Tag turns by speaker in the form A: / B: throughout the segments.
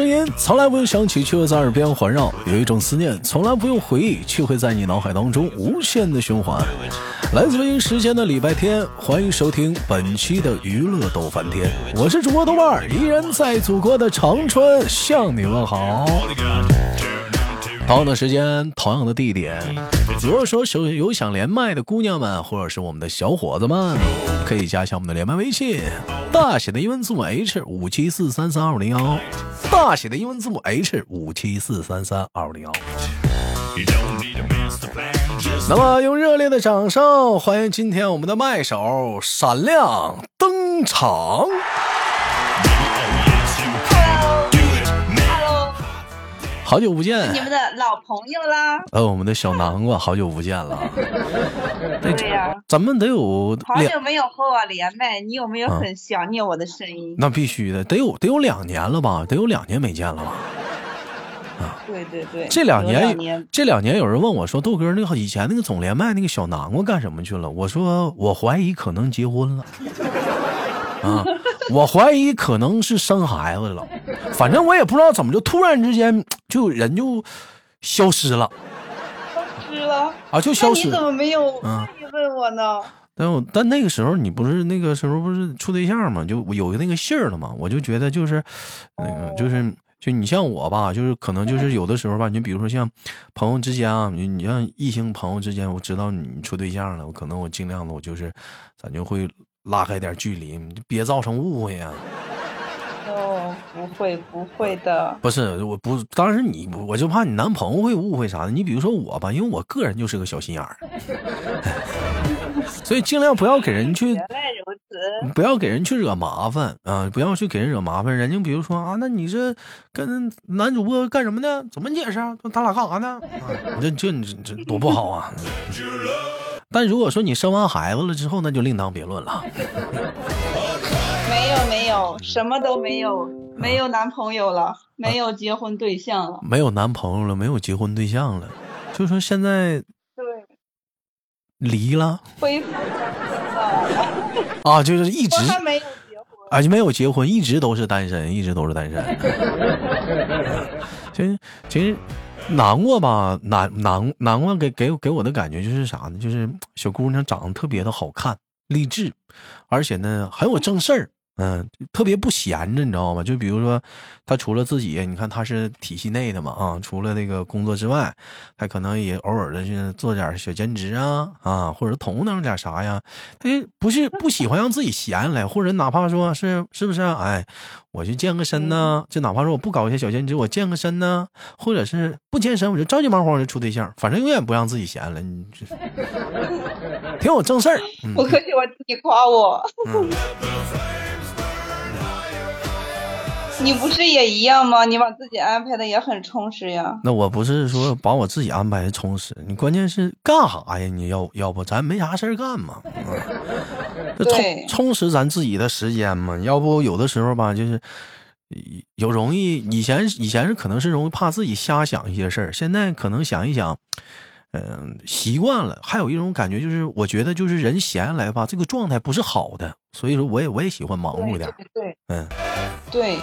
A: 声音从来不用想起，却会在耳边环绕；有一种思念从来不用回忆，却会在你脑海当中无限的循环。来自北京时间的礼拜天，欢迎收听本期的娱乐逗翻天，我是主播豆瓣，依然在祖国的长春向你问好。同样的时间，同样的地点。如果说有有想连麦的姑娘们，或者是我们的小伙子们，可以加一下我们的连麦微信，大写的英文字母 H 五七四三三二五零幺，大写的英文字母 H 五七四三三二五零幺。那么，用热烈的掌声欢迎今天我们的麦手闪亮登场。好久不见，
B: 你们的老朋友啦。
A: 呃，我们的小南瓜，好久不见了。
B: 对呀，
A: 咱们得有
B: 好久没有和我连麦，你有没有很想念我的声音？
A: 那必须的，得有得有两年了吧？得有两年没见了吧？
B: 啊，对对对，
A: 这两年这两年有人问我说，豆哥那个以前那个总连麦那个小南瓜干什么去了？我说我怀疑可能结婚了。啊，我怀疑可能是生孩子了，反正我也不知道怎么就突然之间就人就消失了，
B: 消失了
A: 啊，就消失。
B: 你怎么没有问我呢？
A: 但我但那个时候你不是那个时候不是处对象嘛，就有那个信儿了嘛，我就觉得就是那个就是就你像我吧，就是可能就是有的时候吧，你比如说像朋友之间啊，你你像异性朋友之间，我知道你处对象了，我可能我尽量的我就是咱就会。拉开点距离，你别造成误会呀。
B: 哦，不会，不会的。
A: 不是，我不，当时你，我就怕你男朋友会误会啥的。你比如说我吧，因为我个人就是个小心眼儿，所以尽量不要给人去。
B: 原来如此。
A: 不要给人去惹麻烦啊！不要去给人惹麻烦。人家比如说啊，那你这跟男主播干什么呢？怎么解释？他俩干啥呢？这这这这多不好啊！但如果说你生完孩子了之后，那就另当别论了。
B: 没有没有，什么都没有，没有男朋友了，没有结婚对象了，
A: 没有男朋友了，没有结婚对象了，就说现在
B: 对。
A: 离了，
B: 恢复
A: 啊，就是一直
B: 没有结婚。
A: 啊，就没有结婚，一直都是单身，一直都是单身。其 实其实。南瓜吧，南南南瓜给给给我的感觉就是啥呢？就是小姑娘长得特别的好看，励志，而且呢很有正事儿。嗯，特别不闲着，你知道吗？就比如说，他除了自己，你看他是体系内的嘛，啊，除了那个工作之外，他可能也偶尔的去做点小兼职啊，啊，或者同能点啥呀？他不是不喜欢让自己闲来，或者哪怕说是是不是？哎，我去健个身呢，就哪怕说我不搞一些小兼职，我健个身呢，或者是不健身，我就着急忙慌就处对象，反正永远不让自己闲了，你这 挺有正事儿。
B: 我可喜欢你夸我。你不是也一样吗？你把自己安排的也很充实呀。
A: 那我不是说把我自己安排充实，你关键是干啥呀？你要要不咱没啥事儿干嘛？充充实咱自己的时间嘛。要不有的时候吧，就是有容易以前以前是可能是容易怕自己瞎想一些事儿，现在可能想一想，嗯，习惯了。还有一种感觉就是，我觉得就是人闲下来吧，这个状态不是好的，所以说我也我也喜欢忙碌点。
B: 对，
A: 嗯，
B: 对。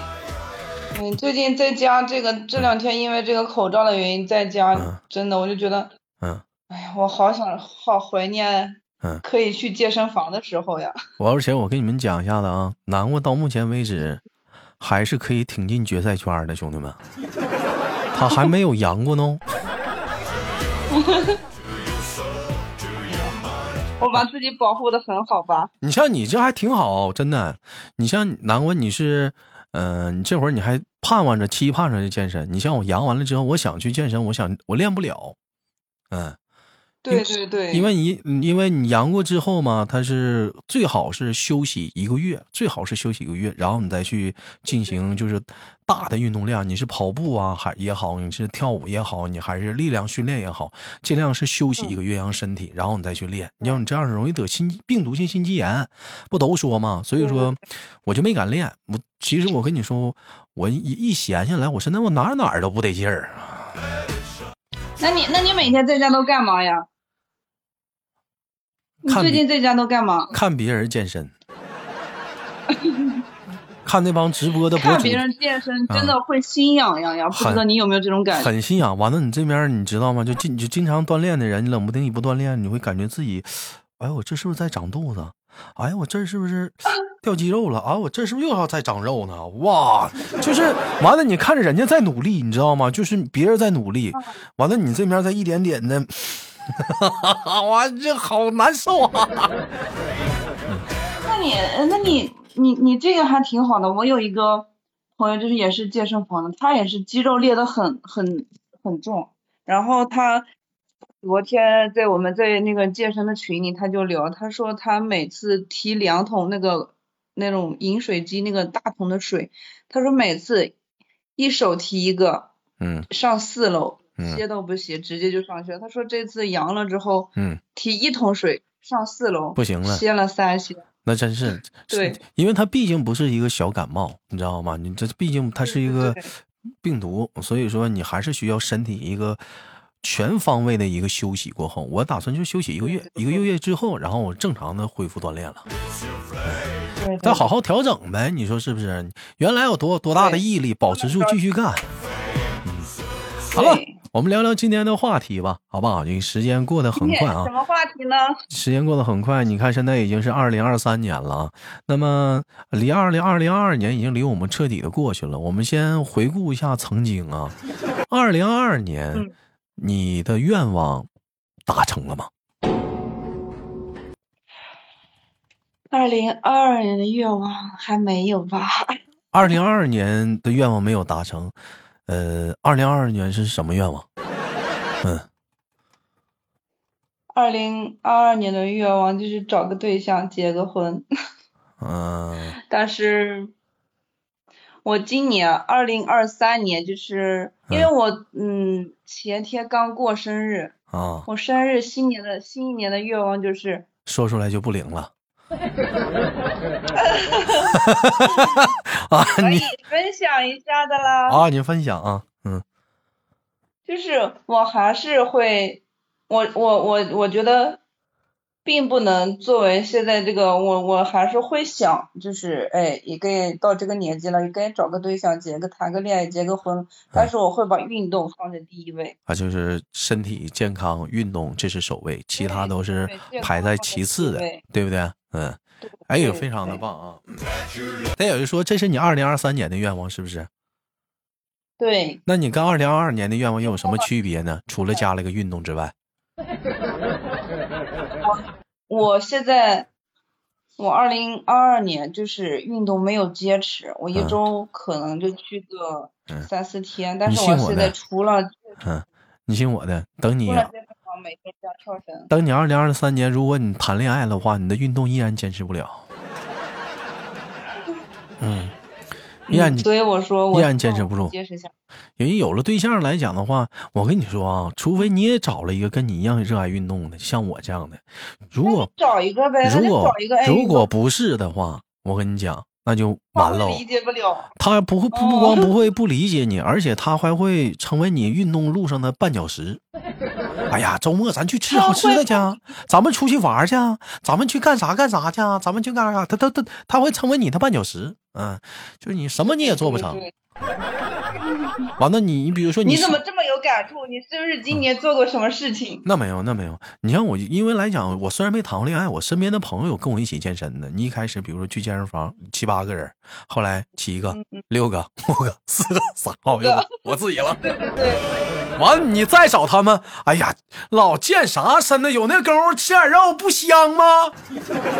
B: 嗯，最近在家这个这两天因为这个口罩的原因，在家真的我就觉得，
A: 嗯，
B: 哎呀，我好想好怀念，嗯，可以去健身房的时候呀。
A: 我而且我跟你们讲一下子啊，南瓜到目前为止还是可以挺进决赛圈的，兄弟们，他还没有阳过呢。
B: 我把自己保护的很好吧？
A: 你像你这还挺好，真的。你像南瓜，你是。嗯，你这会儿你还盼望着、期盼着去健身。你像我阳完了之后，我想去健身，我想我练不了。嗯。
B: 对对对，
A: 因为你因为你阳过之后嘛，他是最好是休息一个月，最好是休息一个月，然后你再去进行就是大的运动量。你是跑步啊，还也好，你是跳舞也好，你还是力量训练也好，尽量是休息一个月，养身体，然后你再去练。你要你这样容易得心病毒性心肌炎，不都说嘛？所以说我就没敢练。我其实我跟你说，我一一闲下来，我现在我哪哪儿都不得劲儿。
B: 那你那你每天在家都干嘛呀？你最近在家都干嘛？
A: 看别人健身。看那帮直播的博主，
B: 看别人健身真的会心痒痒呀，不知道你有没有这种感
A: 觉？很心痒。完了，你这边你知道吗？就经就经常锻炼的人，你冷不丁你不锻炼，你会感觉自己，哎，我这是不是在长肚子？哎呀，我这是不是 掉肌肉了？啊，我这是不是又要再长肉呢？哇，就是完了，你看着人家在努力，你知道吗？就是别人在努力，完了你这边在一点点的，哇，这好难受啊！
B: 那你，那你。你你这个还挺好的，我有一个朋友就是也是健身房的，他也是肌肉练得很很很重，然后他昨天在我们在那个健身的群里他就聊，他说他每次提两桶那个那种饮水机那个大桶的水，他说每次一手提一个，
A: 嗯，
B: 上四楼，歇都不歇，直接就上去了。他说这次阳了之后，
A: 嗯，
B: 提一桶水上四楼，
A: 不行了，
B: 歇了三歇。
A: 那真是，
B: 对，
A: 因为他毕竟不是一个小感冒，你知道吗？你这毕竟它是一个病毒，所以说你还是需要身体一个全方位的一个休息过后。我打算就休息一个月，一个月之后，然后我正常的恢复锻炼了。再好好调整呗，你说是不是？原来有多多大的毅力，保持住继续干。嗯，好了。我们聊聊今天的话题吧，好不好？这个时间过得很快啊。
B: 什么话题呢？
A: 时间过得很快，你看现在已经是二零二三年了，那么离二零二零二二年已经离我们彻底的过去了。我们先回顾一下曾经啊，二零二二年，你的愿望达成了吗？
B: 二零二二年的愿望还没有吧？
A: 二零二二年的愿望没有达成。呃，二零二二年是什么愿望？嗯，
B: 二零二二年的愿望就是找个对象结个婚。
A: 嗯，
B: 但是，我今年二零二三年，就是因为我嗯前天刚过生日
A: 啊，
B: 我生日新年的新一年的愿望就是
A: 说出来就不灵了。啊，
B: 你分享一下的啦。
A: 啊，你分享啊，嗯，
B: 就是我还是会，我我我我觉得，并不能作为现在这个，我我还是会想，就是哎，也该到这个年纪了，也该找个对象，结个谈个恋爱，结个婚。但是我会把运动放在第一位。
A: 啊，就是身体健康，运动这是首位，其他都是排在其次的，对不对？嗯，哎呦，非常的棒啊！再有就说，这是你二零二三年的愿望，是不是？
B: 对。
A: 那你跟二零二二年的愿望又有什么区别呢？除了加了个运动之外。
B: 我现在，我二零二二年就是运动没有坚持，我一周可能就去个三四天，但是我现在除了
A: 嗯，你信我的，等你。
B: 每天加跳绳。
A: 等你二零二三年，如果你谈恋爱的话，你的运动依然坚持不了。嗯，依然
B: 所以我说
A: 依然坚持不住。因为有了对象来讲的话，我跟你说啊，除非你也找了一个跟你一样热爱运动的，像我这样的。如果
B: 找一个呗，
A: 如果如果不是的话，我跟你讲。那就完了，
B: 理解不了。
A: 他不会不不光不 会不理解你，而且他还会成为你运动路上的绊脚石。哎呀，周末咱去吃好吃的去，咱们出去玩去，咱们去干啥干啥去，咱们去干啥？他他他他会成为你的绊脚石。嗯，就是你什么你也做不成。完了，你你比如说，
B: 你怎么这么有感触？你是不是今年做过什么事情？
A: 那没有，那没有。你像我，因为来讲，我虽然没谈过恋爱，我身边的朋友跟我一起健身的。你一开始，比如说去健身房，七八个人，后来七个、六个、五个、四个、三个，我自己了。完了，你再找他们，哎呀，老见啥身子？有那功夫吃点肉不香吗？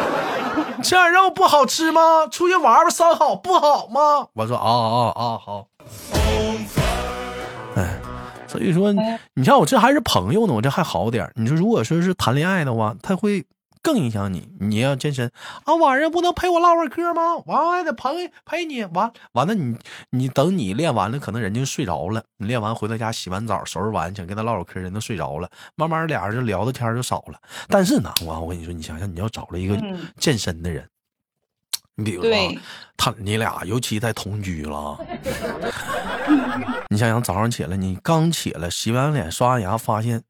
A: 吃点肉不好吃吗？出去玩玩烧烤不好吗？我说啊啊啊，好。哎，所以说，你像我这还是朋友呢，我这还好点你说，如果说是谈恋爱的话，他会更影响你。你要健身啊，晚上不能陪我唠会嗑吗？完了还得陪陪你。完完了，你你等你练完了，可能人家睡着了。你练完回到家洗完澡收拾完，想跟他唠会嗑，人都睡着了。慢慢俩人就聊的天就少了。但是呢，我我跟你说，你想想，你要找了一个健身的人。你比如说，他你俩尤其在同居了，你想想早上起来，你刚起来洗完脸刷完牙，发现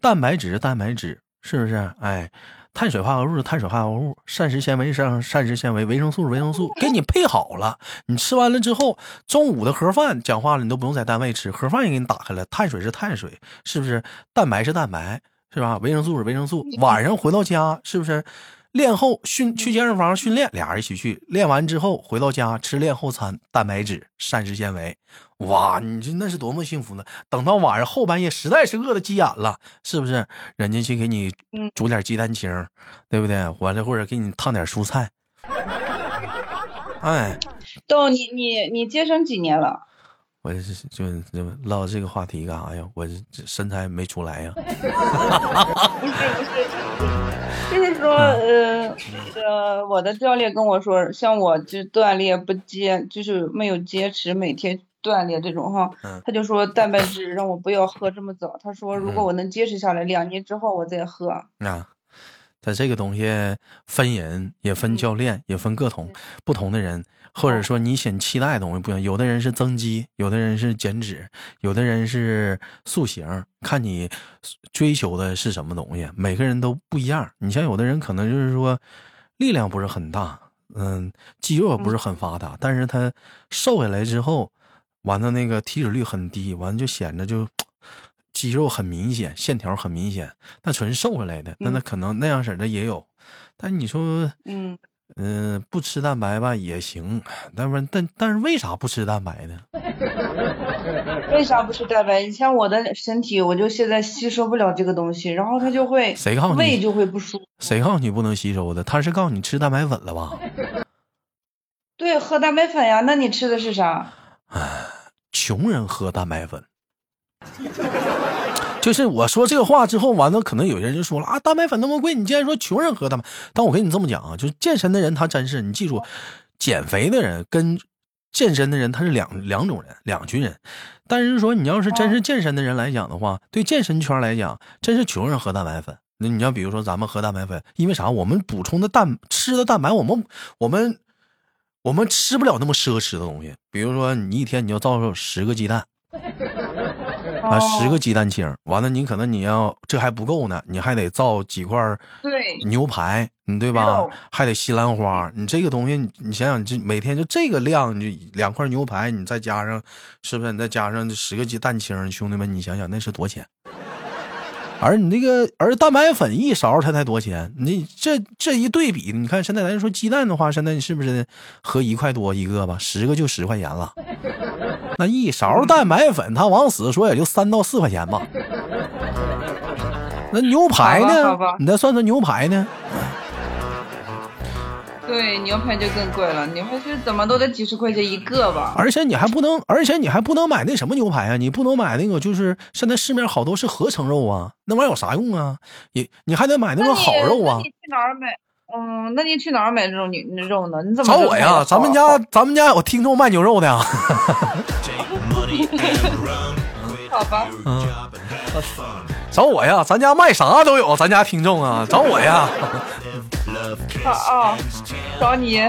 A: 蛋白质蛋白质是不是？哎，碳水化合物是碳水化合物，膳食纤维是膳食纤维，维生素是维生素，给你配好了。你吃完了之后，中午的盒饭，讲话了，你都不用在单位吃，盒饭也给你打开了。碳水是碳水，是不是？蛋白是蛋白，是吧？维生素是维生素。晚上回到家，是不是？练后训去健身房训练，俩人一起去。练完之后回到家吃练后餐，蛋白质、膳食纤维。哇，你这那是多么幸福呢？等到晚上后半夜实在是饿的急眼了，是不是？人家去给你煮点鸡蛋清，对不对？完了或者给你烫点蔬菜。哎，
B: 豆，你你你接生几年了？
A: 我就就唠这个话题干啥呀？我这身材没出来呀。
B: 不是不是。就是说，呃，呃，我的教练跟我说，像我就锻炼不坚，就是没有坚持每天锻炼这种哈，他就说蛋白质让我不要喝这么早。他说如果我能坚持下来，两年之后我再喝。
A: 啊，他这个东西分人，也分教练，也分各同不同的人。或者说你想期待的东西不一样，有的人是增肌，有的人是减脂，有的人是塑形，看你追求的是什么东西，每个人都不一样。你像有的人可能就是说力量不是很大，嗯，肌肉不是很发达，但是他瘦下来之后，完了那个体脂率很低，完了就显得就肌肉很明显，线条很明显。那纯瘦下来的，那那可能那样式的也有，但你说，嗯。嗯，不吃蛋白吧也行，但是但但是为啥不吃蛋白呢？
B: 为啥不吃蛋白？你像我的身体，我就现在吸收不了这个东西，然后它就会
A: 谁告诉你
B: 胃就会不舒服？
A: 谁告诉你不能吸收的？他是告诉你吃蛋白粉了吧？
B: 对，喝蛋白粉呀。那你吃的是啥？
A: 哎，穷人喝蛋白粉。就是我说这个话之后，完了可能有些人就说了啊，蛋白粉那么贵，你竟然说穷人喝蛋白？但我跟你这么讲啊，就是健身的人他真是，你记住，减肥的人跟健身的人他是两两种人，两群人。但是说你要是真是健身的人来讲的话，对健身圈来讲，真是穷人喝蛋白粉。那你要比如说咱们喝蛋白粉，因为啥？我们补充的蛋吃的蛋白，我们我们我们吃不了那么奢侈的东西。比如说你一天你要造十个鸡蛋。啊，十个鸡蛋清，完了你可能你要这还不够呢，你还得造几块
B: 对
A: 牛排，你对吧？还得西兰花，你这个东西你想想，这每天就这个量，你就两块牛排，你再加上是不是？你再加上十个鸡蛋清，兄弟们，你想想那是多钱？而你那个而蛋白粉一勺它才多钱？你这这一对比，你看现在咱说鸡蛋的话，现在你是不是合一块多一个吧？十个就十块钱了。那一勺蛋白粉，它往死说也就三到四块钱吧。那牛排呢？你再算算牛排呢？
B: 对，牛排就更贵了。牛排是怎么都得几十块钱一个吧？
A: 而且你还不能，而且你还不能买那什么牛排啊？你不能买那个，就是现在市面好多是合成肉啊，那玩意儿有啥用啊？你你还得买那种好肉啊。
B: 你去哪儿买？嗯，那你去哪儿买这种牛肉呢？你怎
A: 么找我呀？咱们家咱们家有听众卖牛肉的。
B: 好吧。嗯，
A: 找我呀，咱家卖啥都有，咱家听众啊，找我呀。
B: 啊啊，找你。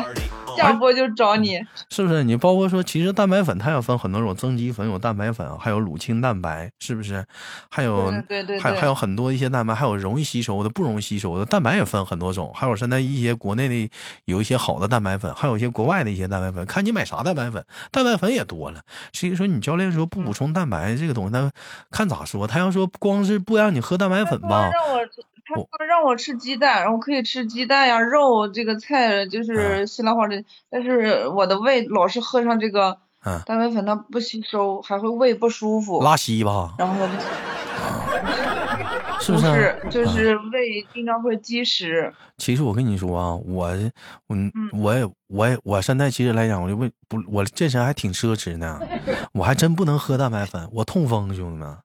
B: 下播就找你，
A: 是不是？你包括说，其实蛋白粉它要分很多种，增肌粉有蛋白粉，还有乳清蛋白，是不是？还有
B: 对对，
A: 还还有很多一些蛋白，还有容易吸收的，不容易吸收的蛋白也分很多种。还有现在一些国内的有一些好的蛋白粉，还有一些国外的一些蛋白粉，看你买啥蛋白粉，蛋白粉也多了。所以说，你教练说不补充蛋白这个东西，那看咋说。他要说光是不让你喝蛋白粉吧。
B: 他说让我吃鸡蛋，我可以吃鸡蛋呀，肉这个菜就是西兰花的，但是我的胃老是喝上这个蛋白粉，它不吸收，还会胃不舒服，
A: 拉稀吧？
B: 然后
A: 是不是？
B: 就是胃经常会积食。
A: 其实我跟你说啊，我我我也我也我现在其实来讲，我就为不我健身还挺奢侈呢，我还真不能喝蛋白粉，我痛风，兄弟们，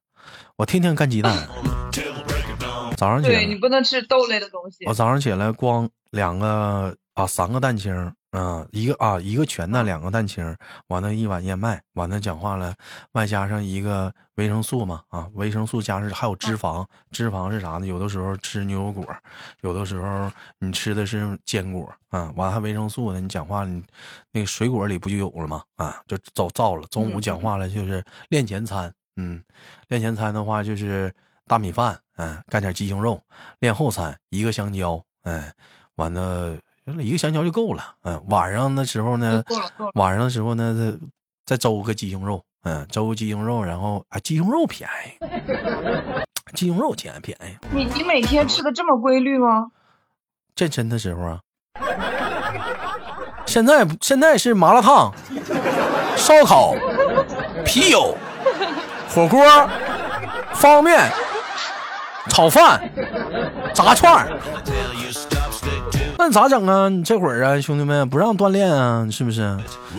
A: 我天天干鸡蛋。早上起来，
B: 对你不能吃豆类的东西。
A: 我早上起来光两个啊，三个蛋清，嗯，一个啊，一个全蛋，两个蛋清，完了，一碗燕麦，完了，讲话了，外加上一个维生素嘛，啊，维生素加上还有脂肪，脂肪是啥呢？有的时候吃牛油果，有的时候你吃的是坚果，啊，完还维生素呢。你讲话，你那个水果里不就有了吗？啊，就早造了。中午讲话了就是练前餐，嗯，练前餐的话就是大米饭。嗯，干点鸡胸肉，练后餐一个香蕉哎，完了一个香蕉就够了，嗯，晚上的时候呢。晚上的时候呢，再再周个鸡胸肉，嗯，周个鸡胸肉，然后啊，鸡胸肉便宜，鸡胸肉钱便宜。
B: 你你每天吃的这么规律吗？
A: 健身的时候啊，现在现在是麻辣烫、烧烤、啤酒、火锅、方便面、炒饭、炸串儿。那咋整啊？你这会儿啊，兄弟们不让锻炼啊，是不是？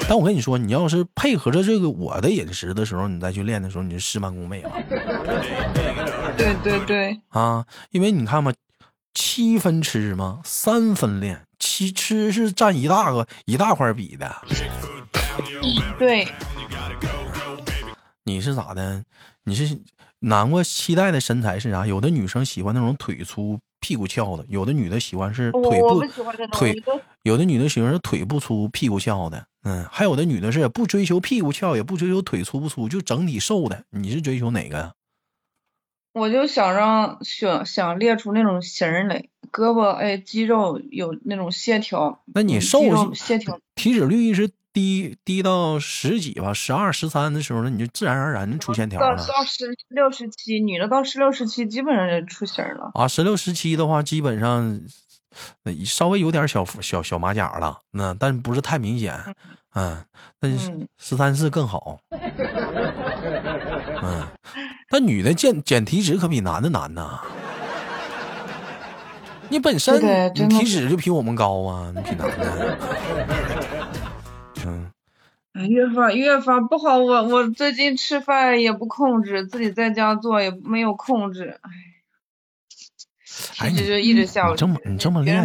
A: 但我跟你说，你要是配合着这个我的饮食的时候，你再去练的时候，你就事半功倍了。
B: 对对对。
A: 啊，因为你看嘛，七分吃嘛，三分练，七吃是占一大个一大块比的。
B: 对。
A: 你是咋的？你是南瓜期待的身材是啥？有的女生喜欢那种腿粗。屁股翘的，有的女的喜欢是腿部腿，有的女的喜欢是腿不粗屁股翘的，嗯，还有的女的是不追求屁股翘，也不追求腿粗不粗，就整体瘦的。你是追求哪个？
B: 我就想让想想练出那种型来，胳膊哎肌肉有那种线条。
A: 那你瘦
B: 线条，
A: 体脂率是？低低到十几吧，十二十三的时候呢，你就自然而然出线条了。
B: 到十六十七，女的到十六十七基本上就出型了。啊，
A: 十六十七的话，基本上稍微有点小小小马甲了，那但不是太明显。嗯，那十三四更好。嗯，但女的减减体脂可比男的难呐。你本身你体脂就比我们高啊，你比男的。
B: 越发越发不好，我我最近吃饭也不控制，自己在家做也没有控制，哎，一直就一直下
A: 你这么你这么练，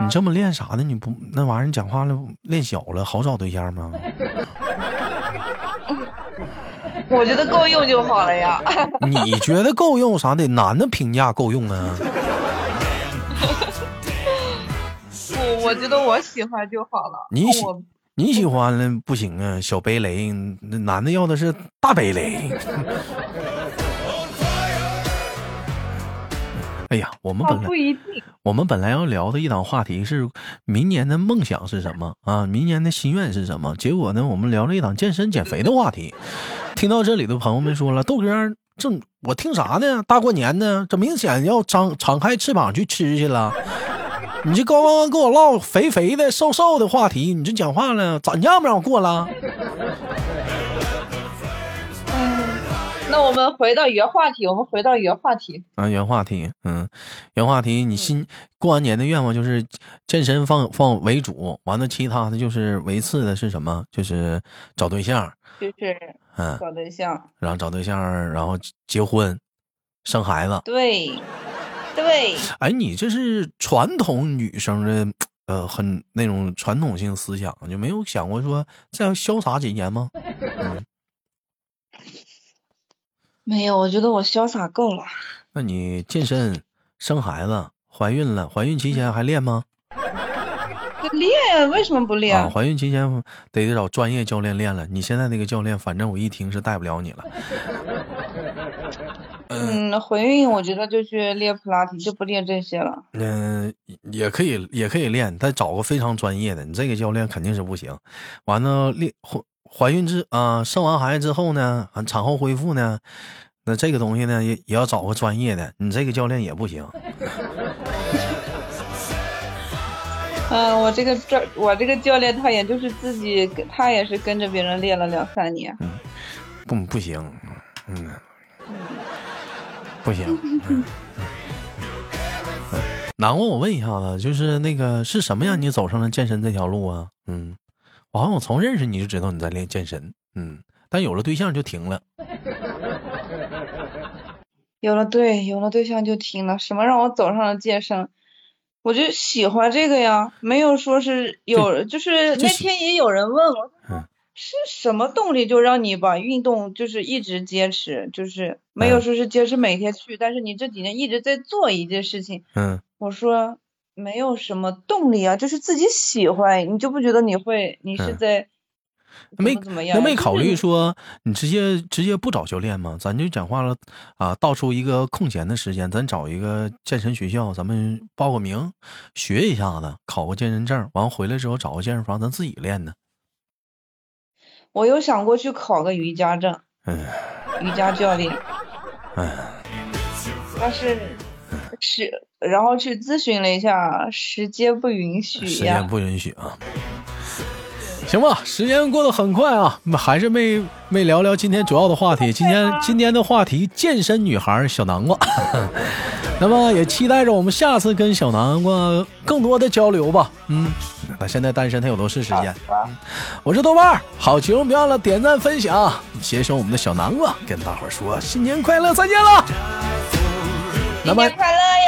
A: 你这么练啥呢？你不那玩意儿，你讲话了练小了，好找对象吗？
B: 我觉得够用就好了呀。
A: 你觉得够用啥的？男的评价够用啊。
B: 不，我觉得我喜欢就好了。
A: 你喜。你喜欢了不行啊，小贝雷，那男的要的是大贝雷。哎呀，我们本来我们本来要聊的一档话题是明年的梦想是什么啊？明年的心愿是什么？结果呢，我们聊了一档健身减肥的话题。听到这里的朋友们说了，豆哥正我听啥呢？大过年的，这明显要张敞开翅膀去吃去了。你这刚刚跟我唠肥肥的、瘦瘦的话题，你这讲话了，咋让不让我过了？
B: 嗯，那我们回到原话题，我们回到原话题。
A: 啊，原话题，嗯，原话题，你新过完年的愿望就是健身放放为主，完了其他的就是为次的是什么？就是找对象，
B: 就是嗯，找对象，
A: 然后找对象，然后结婚，生孩子。
B: 对。对，
A: 哎，你这是传统女生的，呃，很那种传统性思想，就没有想过说再潇洒几年吗？
B: 没有，我觉得我潇洒够了。
A: 那你健身、生孩子、怀孕了，怀孕期间还练吗？
B: 练，为什么不练？
A: 啊，怀孕期间得找专业教练练了。你现在那个教练，反正我一听是带不了你了。
B: 嗯，怀孕我觉得就去练普拉提，就不练这些了。
A: 嗯，也可以，也可以练，但找个非常专业的。你这个教练肯定是不行。完了，练怀怀孕之啊，生完孩子之后呢，产后恢复呢，那这个东西呢，也也要找个专业的。你这个教练也不行。
B: 嗯，我这个教我这个教练，他也就是自己，他也是跟着别人练了两三年。
A: 嗯，不不行，嗯。不行，难过，我问一下子，就是那个是什么让你走上了健身这条路啊？嗯，我好像我从认识你就知道你在练健身，嗯，但有了对象就停了。
B: 有了对，有了对象就停了。什么让我走上了健身？我就喜欢这个呀，没有说是有，就是那天也有人问我。是什么动力就让你把运动就是一直坚持，就是没有说是坚持每天去，但是你这几年一直在做一件事情。
A: 嗯，
B: 我说没有什么动力啊，就是自己喜欢，你就不觉得你会，你是在
A: 那没
B: 怎么怎么样
A: 那没考虑说你直接直接不找教练吗？咱就讲话了啊，倒出一个空闲的时间，咱找一个健身学校，咱们报个名，学一下子，考个健身证，完回来之后找个健身房，咱自己练呢。
B: 我有想过去考个瑜伽证，
A: 嗯
B: 瑜伽教练，
A: 嗯，
B: 但是是然后去咨询了一下，时间不允许
A: 时
B: 呀
A: 间。不允许啊。行吧，时间过得很快啊，还是没没聊聊今天主要的话题。今天今天的话题，健身女孩小南瓜。那么也期待着我们下次跟小南瓜更多的交流吧。嗯，那现在单身，他有的是时间？我是豆瓣儿，好节目别忘了点赞分享，携手我们的小南瓜，跟大伙儿说新年快乐，再见了。那么！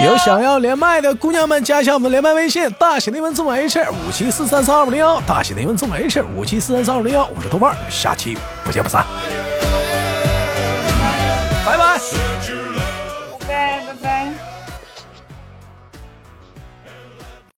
A: 有想要连麦的姑娘们，加一下我们的连麦微信，大写的英文字母 H 五七四三三二五零幺，大写的英文字母 H 五七四三三二五零幺，我是豆瓣，下期不见不散。